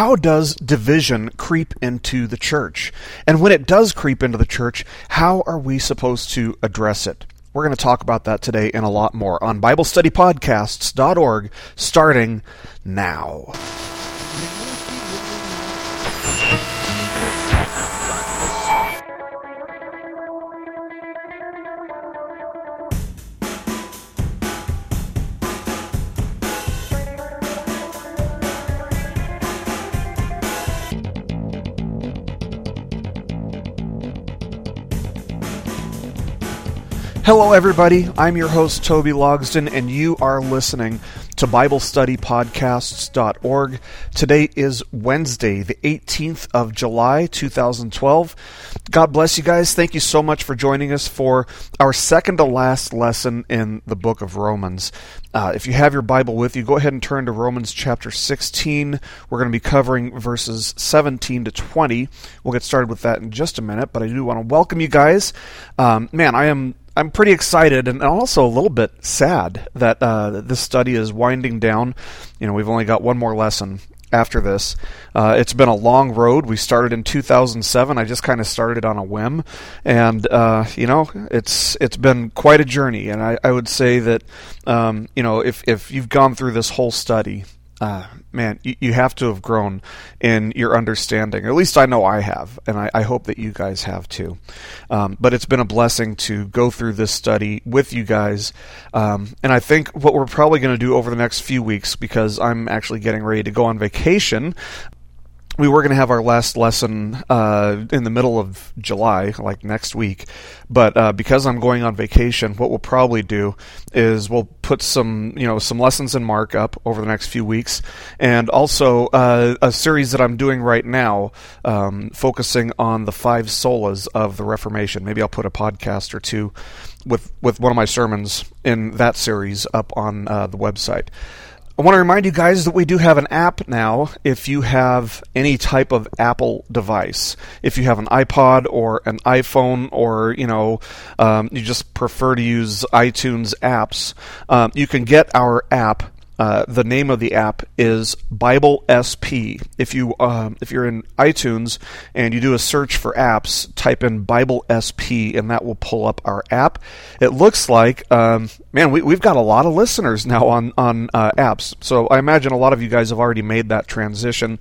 how does division creep into the church? And when it does creep into the church, how are we supposed to address it? We're going to talk about that today and a lot more on BibleStudyPodcasts.org starting now. Hello, everybody. I'm your host, Toby Logsden, and you are listening to BibleStudyPodcasts.org. Today is Wednesday, the 18th of July, 2012. God bless you guys. Thank you so much for joining us for our second to last lesson in the book of Romans. Uh, if you have your Bible with you, go ahead and turn to Romans chapter 16. We're going to be covering verses 17 to 20. We'll get started with that in just a minute, but I do want to welcome you guys. Um, man, I am I'm pretty excited and also a little bit sad that uh, this study is winding down. You know, we've only got one more lesson after this. Uh, it's been a long road. We started in 2007. I just kind of started on a whim, and uh, you know, it's it's been quite a journey. And I, I would say that um, you know, if if you've gone through this whole study, uh, man, you, you, have to have grown in your understanding. At least I know I have, and I, I hope that you guys have too. Um, but it's been a blessing to go through this study with you guys. Um, and I think what we're probably going to do over the next few weeks, because I'm actually getting ready to go on vacation we were going to have our last lesson uh, in the middle of July, like next week. But uh, because I'm going on vacation, what we'll probably do is we'll put some, you know, some lessons in markup over the next few weeks, and also uh, a series that I'm doing right now, um, focusing on the five solas of the Reformation. Maybe I'll put a podcast or two with with one of my sermons in that series up on uh, the website. I want to remind you guys that we do have an app now if you have any type of Apple device. If you have an iPod or an iPhone or, you know, um, you just prefer to use iTunes apps, um, you can get our app uh, the name of the app is Bible SP. If you um, if you're in iTunes and you do a search for apps, type in Bible SP, and that will pull up our app. It looks like um, man, we, have got a lot of listeners now on on uh, apps. So I imagine a lot of you guys have already made that transition.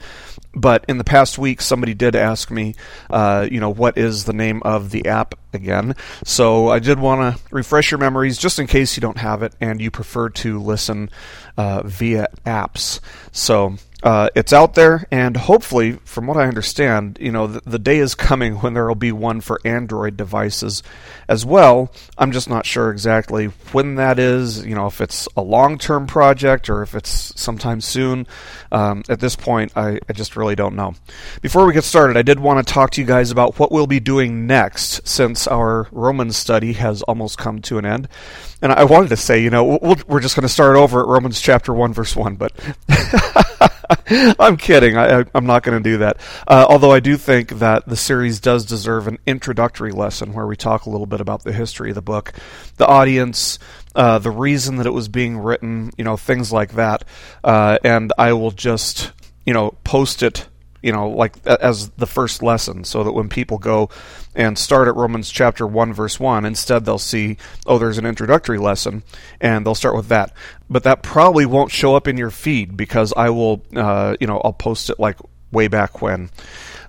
But in the past week, somebody did ask me, uh, you know, what is the name of the app again? So I did want to refresh your memories just in case you don't have it and you prefer to listen uh, via apps. So uh, it's out there, and hopefully, from what I understand, you know, the, the day is coming when there will be one for Android devices as well. I'm just not sure exactly when that is. You know, if it's a long-term project or if it's sometime soon. Um, at this point, I, I just really don't know. Before we get started, I did want to talk to you guys about what we'll be doing next, since our Roman study has almost come to an end. And I wanted to say, you know, we we are just going to start over at Romans chapter one, verse one, but. I'm kidding. I, am not going to do that. Uh, although I do think that the series does deserve an introductory lesson where we talk a little bit about the history of the book, the audience, uh, the reason that it was being written, you know, things like that. Uh, and I will just, you know, post it you know, like as the first lesson, so that when people go and start at Romans chapter 1, verse 1, instead they'll see, oh, there's an introductory lesson, and they'll start with that. But that probably won't show up in your feed because I will, uh, you know, I'll post it like way back when.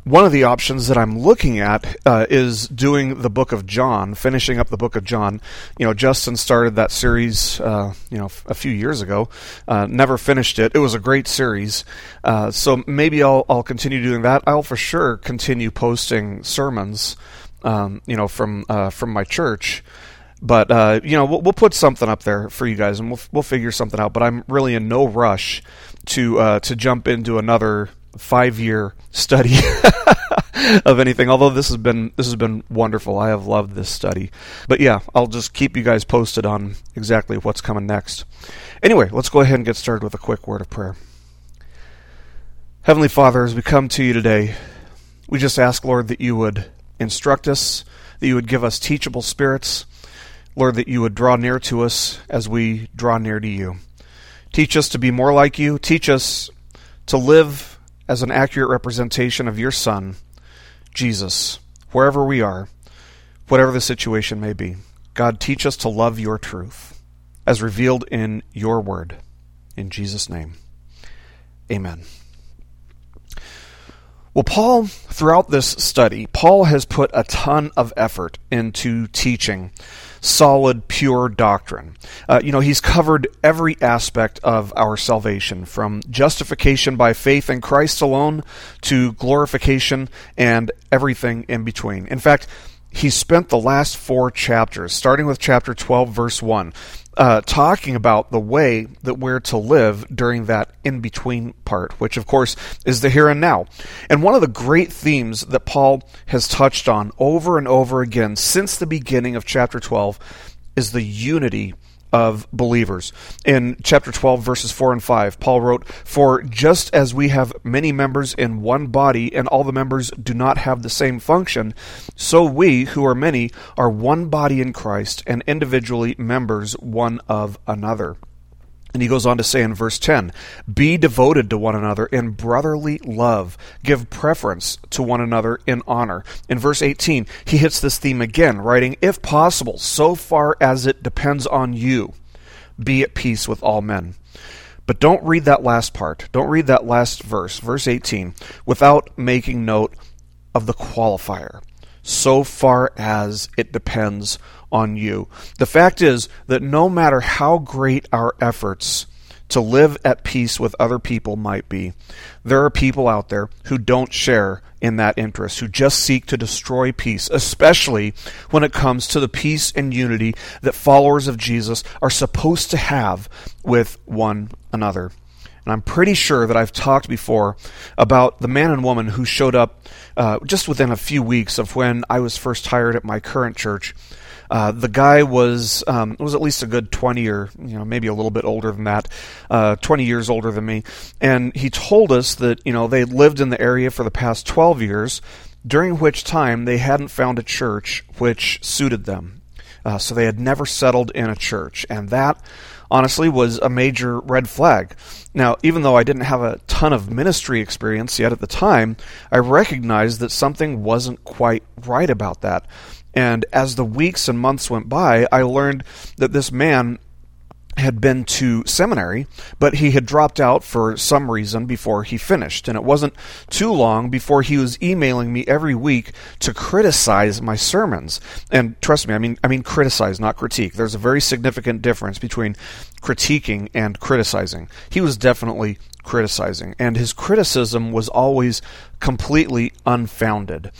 One of the options that I'm looking at uh, is doing the book of John, finishing up the book of John. You know, Justin started that series, uh, you know, a few years ago. Uh, never finished it. It was a great series. Uh, so maybe I'll, I'll continue doing that. I'll for sure continue posting sermons, um, you know, from uh, from my church but uh, you know we'll, we'll, put something up there for you guys and we'll we'll figure something out but I'm really in no rush to uh, to jump into another five year study of anything. Although this has been this has been wonderful. I have loved this study. But yeah, I'll just keep you guys posted on exactly what's coming next. Anyway, let's go ahead and get started with a quick word of prayer. Heavenly Father, as we come to you today, we just ask, Lord, that you would instruct us, that you would give us teachable spirits, Lord, that you would draw near to us as we draw near to you. Teach us to be more like you. Teach us to live as an accurate representation of your Son, Jesus, wherever we are, whatever the situation may be. God, teach us to love your truth as revealed in your word. In Jesus' name, amen. Well, Paul, throughout this study, Paul has put a ton of effort into teaching solid, pure doctrine. Uh, you know, he's covered every aspect of our salvation, from justification by faith in Christ alone to glorification and everything in between. In fact, he spent the last four chapters, starting with chapter 12, verse 1, uh, talking about the way that we're to live during that in between part, which of course is the here and now. And one of the great themes that Paul has touched on over and over again since the beginning of chapter 12 is the unity of believers. In chapter 12, verses 4 and 5, Paul wrote, For just as we have many members in one body, and all the members do not have the same function, so we, who are many, are one body in Christ, and individually members one of another. And he goes on to say in verse 10 Be devoted to one another in brotherly love. Give preference to one another in honor. In verse 18, he hits this theme again, writing, If possible, so far as it depends on you, be at peace with all men. But don't read that last part. Don't read that last verse, verse 18, without making note of the qualifier. So far as it depends on you. The fact is that no matter how great our efforts to live at peace with other people might be, there are people out there who don't share in that interest, who just seek to destroy peace, especially when it comes to the peace and unity that followers of Jesus are supposed to have with one another. And I'm pretty sure that I've talked before about the man and woman who showed up uh, just within a few weeks of when I was first hired at my current church. Uh, the guy was um, was at least a good twenty or you know maybe a little bit older than that, uh, twenty years older than me, and he told us that you know they lived in the area for the past twelve years, during which time they hadn't found a church which suited them. Uh, so they had never settled in a church, and that honestly was a major red flag. Now, even though I didn't have a ton of ministry experience yet at the time, I recognized that something wasn't quite right about that. And as the weeks and months went by, I learned that this man had been to seminary, but he had dropped out for some reason before he finished. And it wasn't too long before he was emailing me every week to criticize my sermons. And trust me, I mean I mean criticize, not critique. There's a very significant difference between critiquing and criticizing. He was definitely criticizing, and his criticism was always completely unfounded.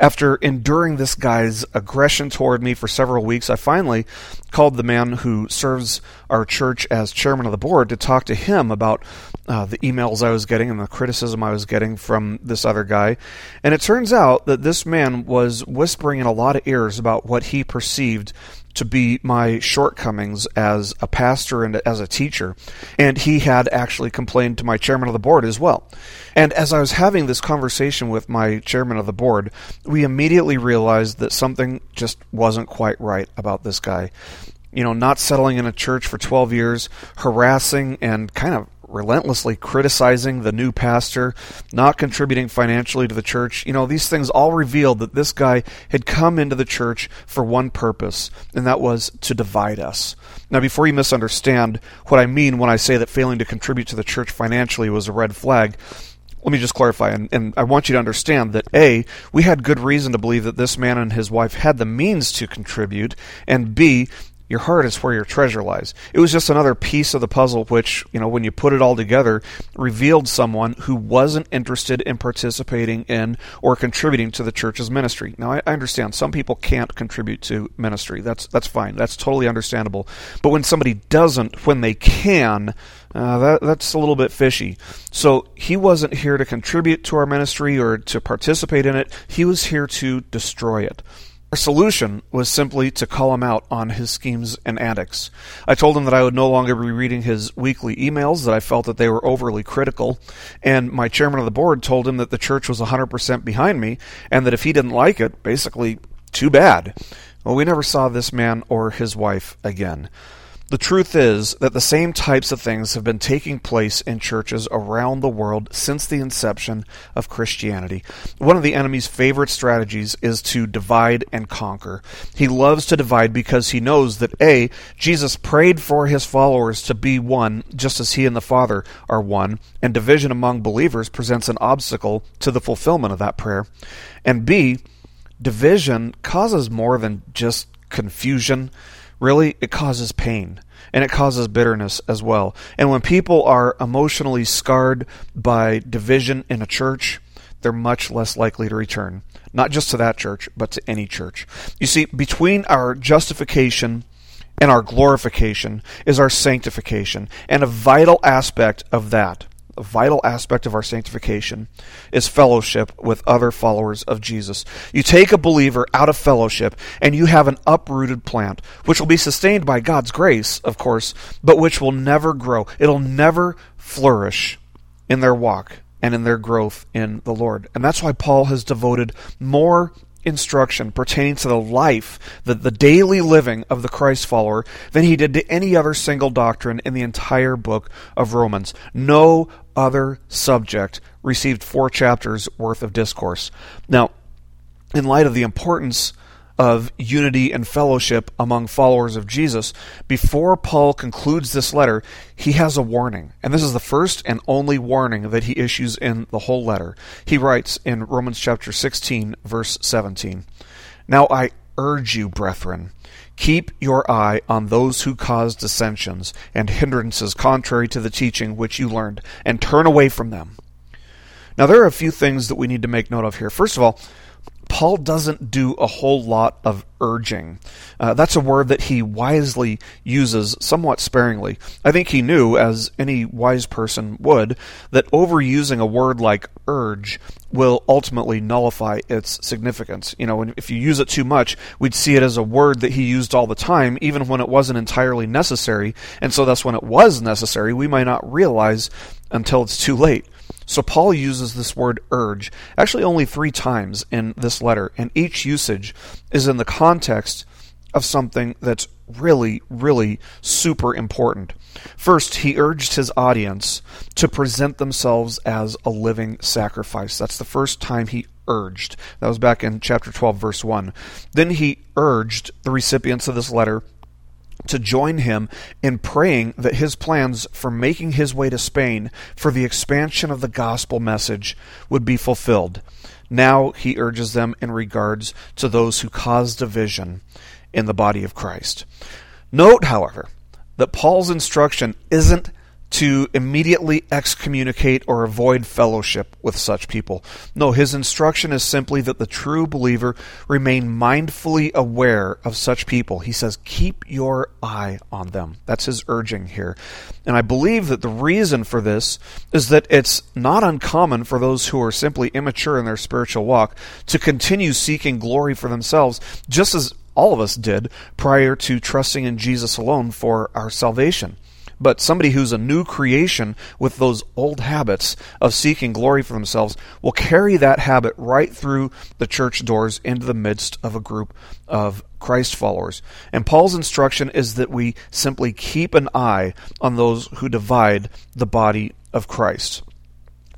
After enduring this guy's aggression toward me for several weeks, I finally called the man who serves our church as chairman of the board to talk to him about uh, the emails I was getting and the criticism I was getting from this other guy. And it turns out that this man was whispering in a lot of ears about what he perceived to be my shortcomings as a pastor and as a teacher. And he had actually complained to my chairman of the board as well. And as I was having this conversation with my chairman of the board, we immediately realized that something just wasn't quite right about this guy. You know, not settling in a church for 12 years, harassing and kind of relentlessly criticizing the new pastor, not contributing financially to the church. You know, these things all revealed that this guy had come into the church for one purpose, and that was to divide us. Now, before you misunderstand what I mean when I say that failing to contribute to the church financially was a red flag, let me just clarify, and, and, I want you to understand that A, we had good reason to believe that this man and his wife had the means to contribute, and B, your heart is where your treasure lies. It was just another piece of the puzzle, which, you know, when you put it all together, revealed someone who wasn't interested in participating in or contributing to the church's ministry. Now, I, I understand some people can't contribute to ministry. That's that's fine. That's totally understandable. But when somebody doesn't, when they can, uh, that, that's a little bit fishy. So he wasn't here to contribute to our ministry or to participate in it. He was here to destroy it. Our solution was simply to call him out on his schemes and antics. I told him that I would no longer be reading his weekly emails, that I felt that they were overly critical, and my chairman of the board told him that the church was 100% behind me, and that if he didn't like it, basically, too bad. Well, we never saw this man or his wife again. The truth is that the same types of things have been taking place in churches around the world since the inception of Christianity. One of the enemy's favorite strategies is to divide and conquer. He loves to divide because he knows that A, Jesus prayed for his followers to be one, just as he and the Father are one, and division among believers presents an obstacle to the fulfillment of that prayer. And B, division causes more than just confusion really it causes pain and it causes bitterness as well. And when people are emotionally scarred by division in a church, they're much less likely to return. Not just to that church, but to any church. You see, between our justification and our glorification is our sanctification. And a vital aspect of that vital aspect of our sanctification is fellowship with other followers of Jesus. You take a believer out of fellowship and you have an uprooted plant, which will be sustained by God's grace, of course, but which will never grow. It'll never flourish in their walk and in their growth in the Lord. And that's why Paul has devoted more instruction pertaining to the life, the, the daily living of the Christ follower than he did to any other single doctrine in the entire book of Romans. No other subject received four chapters worth of discourse. Now, in light of the importance of unity and fellowship among followers of Jesus, before Paul concludes this letter, he has a warning. And this is the first and only warning that he issues in the whole letter. He writes in Romans chapter 16, verse 17 Now I urge you, brethren, keep your eye on those who cause dissensions and hindrances contrary to the teaching which you learned, and turn away from them. Now, there are a few things that we need to make note of here. First of all, Paul doesn't do a whole lot of urging. Uh, that's a word that he wisely uses somewhat sparingly. I think he knew, as any wise person would, that overusing a word like urge will ultimately nullify its significance. You know, if you use it too much, we'd see it as a word that he used all the time, even when it wasn't entirely necessary. And so that's when it was necessary, we might not realize until it's too late. So Paul uses this word urge actually only three times in this letter, and each usage is in the context of something that's really, really super important. First, he urged his audience to present themselves as a living sacrifice. That's the first time he urged. That was back in chapter 12, verse 1. Then he urged the recipients of this letter to join him in praying that his plans for making his way to Spain for the expansion of the gospel message would be fulfilled. Now he urges them in regards to those who cause division in the body of Christ. Note, however, that Paul's instruction isn't to immediately excommunicate or avoid fellowship with such people. No, his instruction is simply that the true believer remain mindfully aware of such people. He says, keep your eye on them. That's his urging here. And I believe that the reason for this is that it's not uncommon for those who are simply immature in their spiritual walk to continue seeking glory for themselves, just as all of us did prior to trusting in Jesus alone for our salvation. But somebody who's a new creation with those old habits of seeking glory for themselves will carry that habit right through the church doors into the midst of a group of Christ followers. And Paul's instruction is that we simply keep an eye on those who divide the body of Christ.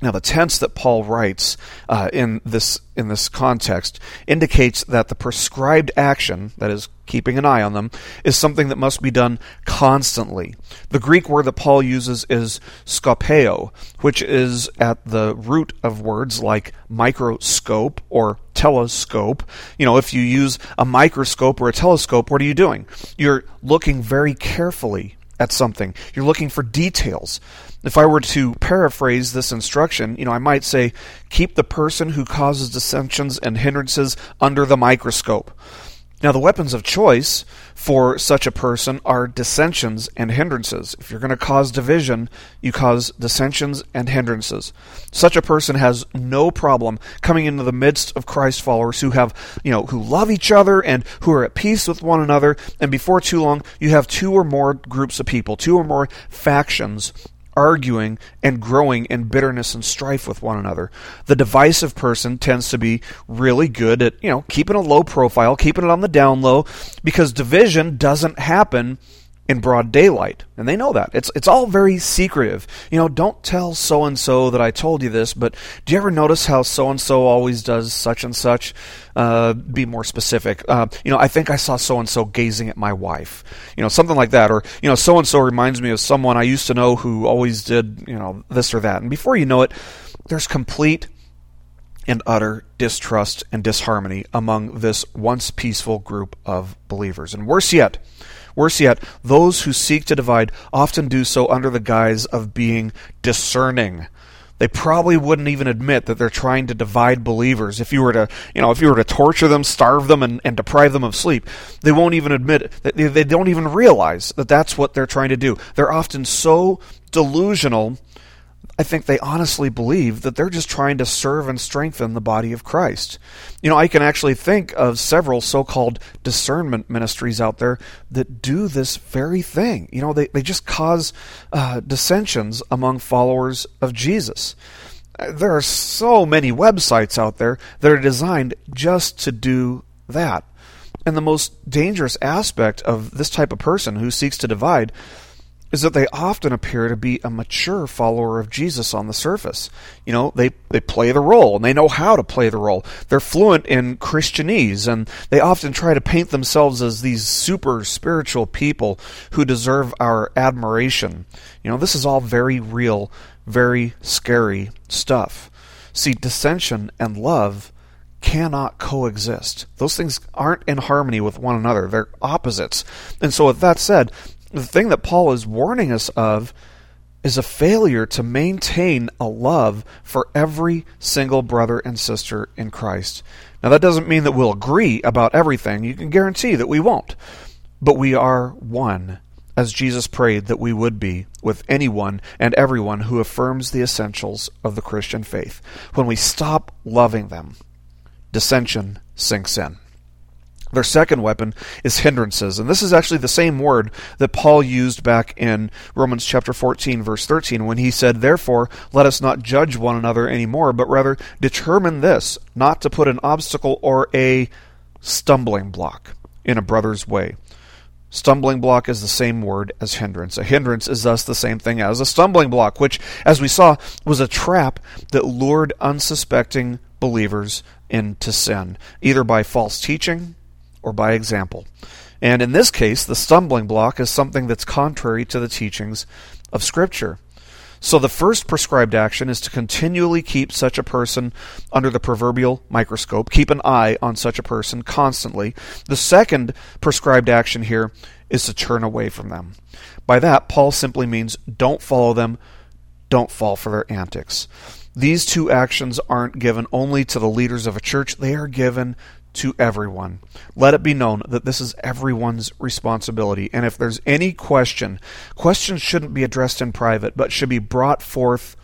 Now, the tense that Paul writes uh, in this in this context indicates that the prescribed action, that is, keeping an eye on them, is something that must be done constantly. The Greek word that Paul uses is skopeo, which is at the root of words like microscope or telescope. You know, if you use a microscope or a telescope, what are you doing? You're looking very carefully at something. You're looking for details. If I were to paraphrase this instruction, you know, I might say, keep the person who causes dissensions and hindrances under the microscope. Now, the weapons of choice for such a person are dissensions and hindrances. If you're going to cause division, you cause dissensions and hindrances. Such a person has no problem coming into the midst of Christ followers who have, you know, who love each other and who are at peace with one another. And before too long, you have two or more groups of people, two or more factions arguing and growing in bitterness and strife with one another. The divisive person tends to be really good at, you know, keeping a low profile, keeping it on the down low, because division doesn't happen in broad daylight, and they know that. It's it's all very secretive. You know, don't tell so and so that I told you this, but do you ever notice how so and so always does such and such? Uh, be more specific. Uh, you know, I think I saw so and so gazing at my wife. You know, something like that, or you know, so and so reminds me of someone I used to know who always did you know this or that, and before you know it, there's complete and utter distrust and disharmony among this once peaceful group of believers. And worse yet, worse yet, those who seek to divide often do so under the guise of being discerning. They probably wouldn't even admit that they're trying to divide believers. If you were to, you know, if you were to torture them, starve them, and, and deprive them of sleep, they won't even admit that they, they don't even realize that that's what they're trying to do. They're often so delusional I think they honestly believe that they're just trying to serve and strengthen the body of Christ. You know, I can actually think of several so called discernment ministries out there that do this very thing. You know, they, they just cause uh, dissensions among followers of Jesus. There are so many websites out there that are designed just to do that. And the most dangerous aspect of this type of person who seeks to divide is that they often appear to be a mature follower of Jesus on the surface. You know, they, they play the role and they know how to play the role. They're fluent in Christianese and they often try to paint themselves as these super spiritual people who deserve our admiration. You know, this is all very real, very scary stuff. See, dissension and love cannot coexist. Those things aren't in harmony with one another. They're opposites. And so, with that said, the thing that Paul is warning us of is a failure to maintain a love for every single brother and sister in Christ. Now, that doesn't mean that we'll agree about everything. You can guarantee that we won't. But we are one, as Jesus prayed that we would be with anyone and everyone who affirms the essentials of the Christian faith. When we stop loving them, dissension sinks in. Their second weapon is hindrances. And this is actually the same word that Paul used back in Romans chapter 14 verse 13 when he said, "Therefore, let us not judge one another anymore, but rather determine this, not to put an obstacle or a stumbling block in a brother's way." Stumbling block is the same word as hindrance. A hindrance is thus the same thing as a stumbling block, which, as we saw, was a trap that lured unsuspecting believers into sin, either by false teaching or by example. And in this case, the stumbling block is something that's contrary to the teachings of Scripture. So the first prescribed action is to continually keep such a person under the proverbial microscope, keep an eye on such a person constantly. The second prescribed action here is to turn away from them. By that, Paul simply means don't follow them, don't fall for their antics. These two actions aren't given only to the leaders of a church, they are given to everyone. Let it be known that this is everyone's responsibility. And if there's any question, questions shouldn't be addressed in private, but should be brought forth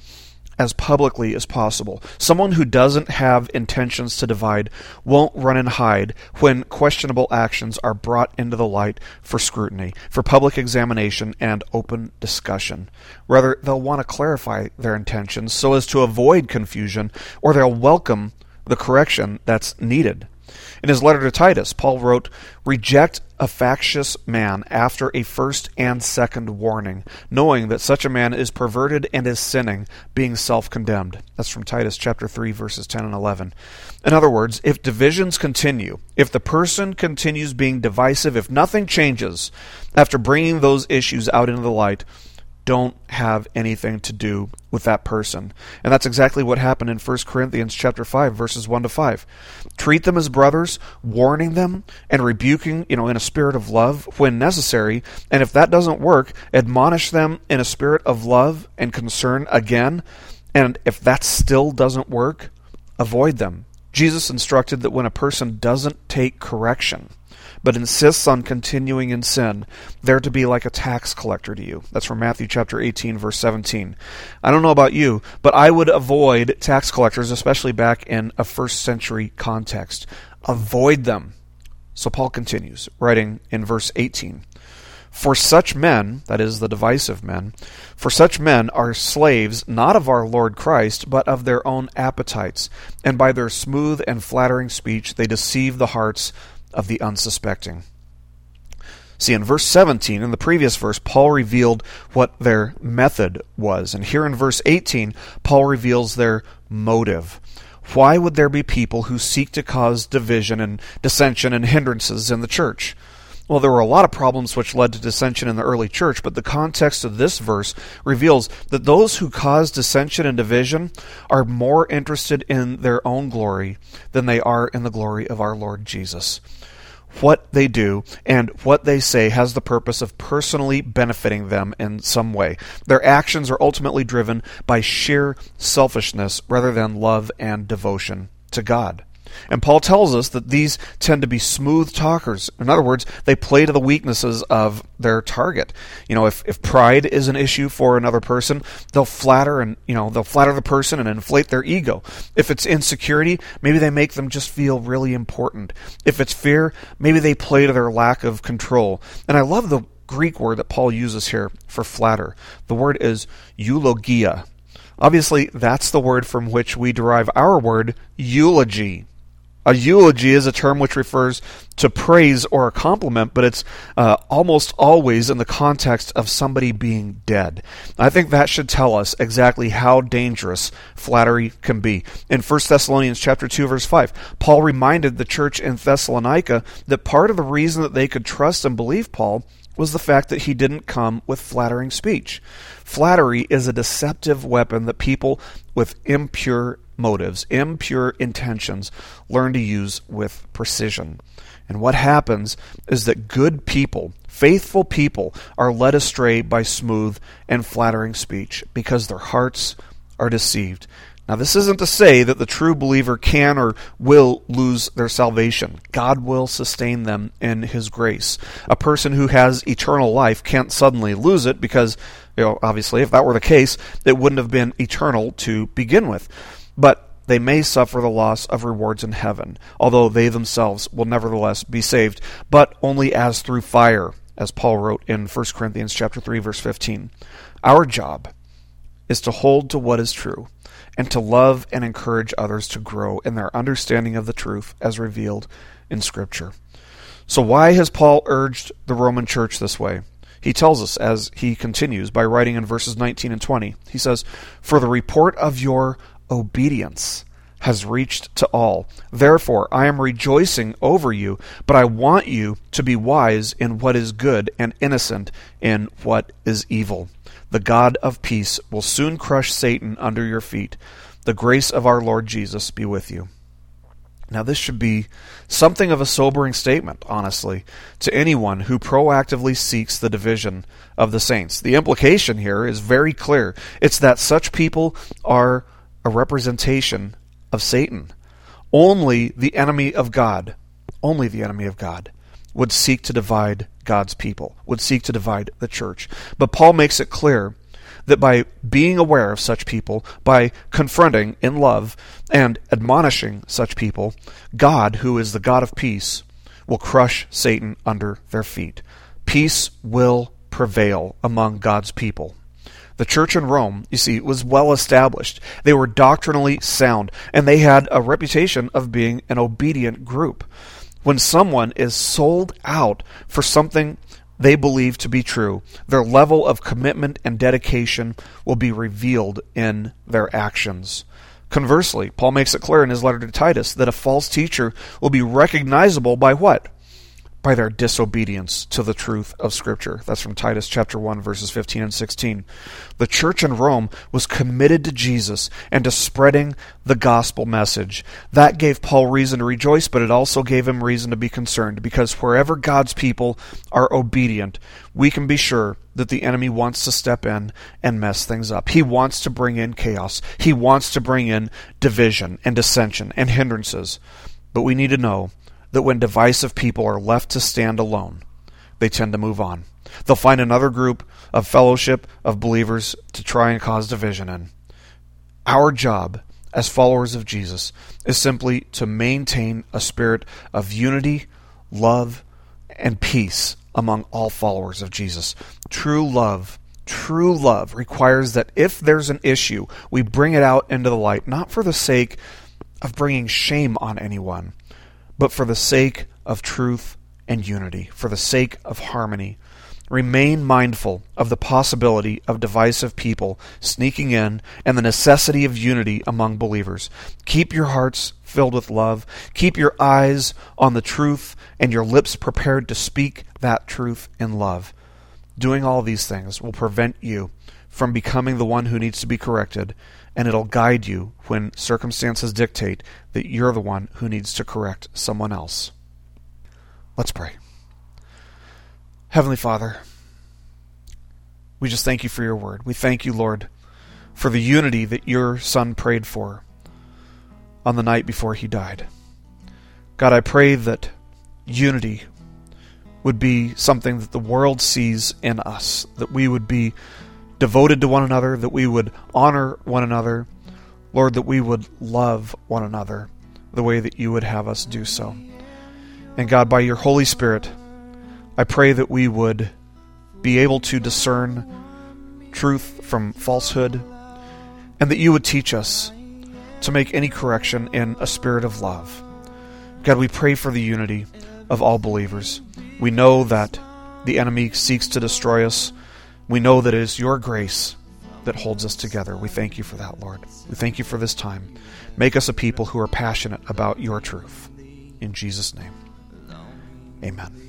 as publicly as possible. Someone who doesn't have intentions to divide won't run and hide when questionable actions are brought into the light for scrutiny, for public examination, and open discussion. Rather, they'll want to clarify their intentions so as to avoid confusion, or they'll welcome the correction that's needed. In his letter to Titus, Paul wrote, Reject a factious man after a first and second warning, knowing that such a man is perverted and is sinning, being self condemned. That's from Titus chapter 3, verses 10 and 11. In other words, if divisions continue, if the person continues being divisive, if nothing changes after bringing those issues out into the light, don't have anything to do with that person. And that's exactly what happened in 1 Corinthians chapter 5 verses 1 to 5. Treat them as brothers, warning them and rebuking, you know, in a spirit of love when necessary, and if that doesn't work, admonish them in a spirit of love and concern again. And if that still doesn't work, avoid them. Jesus instructed that when a person doesn't take correction, but insists on continuing in sin, they're to be like a tax collector to you. That's from Matthew chapter 18, verse 17. I don't know about you, but I would avoid tax collectors, especially back in a first century context. Avoid them. So Paul continues, writing in verse 18. For such men, that is, the divisive men, for such men are slaves not of our Lord Christ, but of their own appetites, and by their smooth and flattering speech they deceive the hearts of the unsuspecting. See, in verse 17, in the previous verse, Paul revealed what their method was. And here in verse 18, Paul reveals their motive. Why would there be people who seek to cause division and dissension and hindrances in the church? Well, there were a lot of problems which led to dissension in the early church, but the context of this verse reveals that those who cause dissension and division are more interested in their own glory than they are in the glory of our Lord Jesus what they do and what they say has the purpose of personally benefiting them in some way. Their actions are ultimately driven by sheer selfishness rather than love and devotion to God. And Paul tells us that these tend to be smooth talkers. In other words, they play to the weaknesses of their target. You know, if, if pride is an issue for another person, they'll flatter and, you know, they'll flatter the person and inflate their ego. If it's insecurity, maybe they make them just feel really important. If it's fear, maybe they play to their lack of control. And I love the Greek word that Paul uses here for flatter. The word is eulogia. Obviously, that's the word from which we derive our word eulogy. A eulogy is a term which refers to praise or a compliment, but it's uh, almost always in the context of somebody being dead. I think that should tell us exactly how dangerous flattery can be. In 1 Thessalonians chapter 2 verse 5, Paul reminded the church in Thessalonica that part of the reason that they could trust and believe Paul was the fact that he didn't come with flattering speech. Flattery is a deceptive weapon that people with impure motives, impure intentions, learn to use with precision. And what happens is that good people, faithful people, are led astray by smooth and flattering speech because their hearts are deceived. Now, this isn't to say that the true believer can or will lose their salvation. God will sustain them in His grace. A person who has eternal life can't suddenly lose it because, you know, obviously, if that were the case, it wouldn't have been eternal to begin with but they may suffer the loss of rewards in heaven, although they themselves will nevertheless be saved, but only as through fire, as Paul wrote in 1 Corinthians chapter 3 verse 15. Our job is to hold to what is true and to love and encourage others to grow in their understanding of the truth as revealed in scripture. So why has Paul urged the Roman church this way? He tells us as he continues by writing in verses 19 and 20. He says, For the report of your obedience has reached to all. Therefore, I am rejoicing over you, but I want you to be wise in what is good and innocent in what is evil. The God of peace will soon crush Satan under your feet. The grace of our Lord Jesus be with you. Now, this should be something of a sobering statement, honestly, to anyone who proactively seeks the division of the saints. The implication here is very clear it's that such people are a representation of Satan. Only the enemy of God, only the enemy of God, would seek to divide God's people, would seek to divide the church. But Paul makes it clear that by being aware of such people, by confronting in love and admonishing such people, God, who is the God of peace, will crush Satan under their feet. Peace will prevail among God's people. The church in Rome, you see, was well established. They were doctrinally sound, and they had a reputation of being an obedient group. When someone is sold out for something they believe to be true, their level of commitment and dedication will be revealed in their actions. Conversely, Paul makes it clear in his letter to Titus that a false teacher will be recognizable by what? By their disobedience to the truth of Scripture. That's from Titus chapter 1, verses 15 and 16. The church in Rome was committed to Jesus and to spreading the gospel message. That gave Paul reason to rejoice, but it also gave him reason to be concerned, because wherever God's people are obedient, we can be sure that the enemy wants to step in and mess things up. He wants to bring in chaos. He wants to bring in division and dissension and hindrances. But we need to know that when divisive people are left to stand alone, they tend to move on. They'll find another group of fellowship of believers to try and cause division in. Our job as followers of Jesus is simply to maintain a spirit of unity, love, and peace among all followers of Jesus. True love, true love requires that if there's an issue, we bring it out into the light, not for the sake of bringing shame on anyone, but for the sake of truth and unity for the sake of harmony. Remain mindful of the possibility of divisive people sneaking in and the necessity of unity among believers. Keep your hearts filled with love. Keep your eyes on the truth and your lips prepared to speak that truth in love. Doing all these things will prevent you from becoming the one who needs to be corrected, and it'll guide you when circumstances dictate that you're the one who needs to correct someone else. Let's pray. Heavenly Father, we just thank you for your word. We thank you, Lord, for the unity that your Son prayed for on the night before he died. God, I pray that unity would be something that the world sees in us, that we would be devoted to one another, that we would honor one another, Lord, that we would love one another the way that you would have us do so. And God, by your Holy Spirit, I pray that we would be able to discern truth from falsehood, and that you would teach us to make any correction in a spirit of love. God, we pray for the unity of all believers. We know that the enemy seeks to destroy us. We know that it is your grace that holds us together. We thank you for that, Lord. We thank you for this time. Make us a people who are passionate about your truth. In Jesus' name, amen.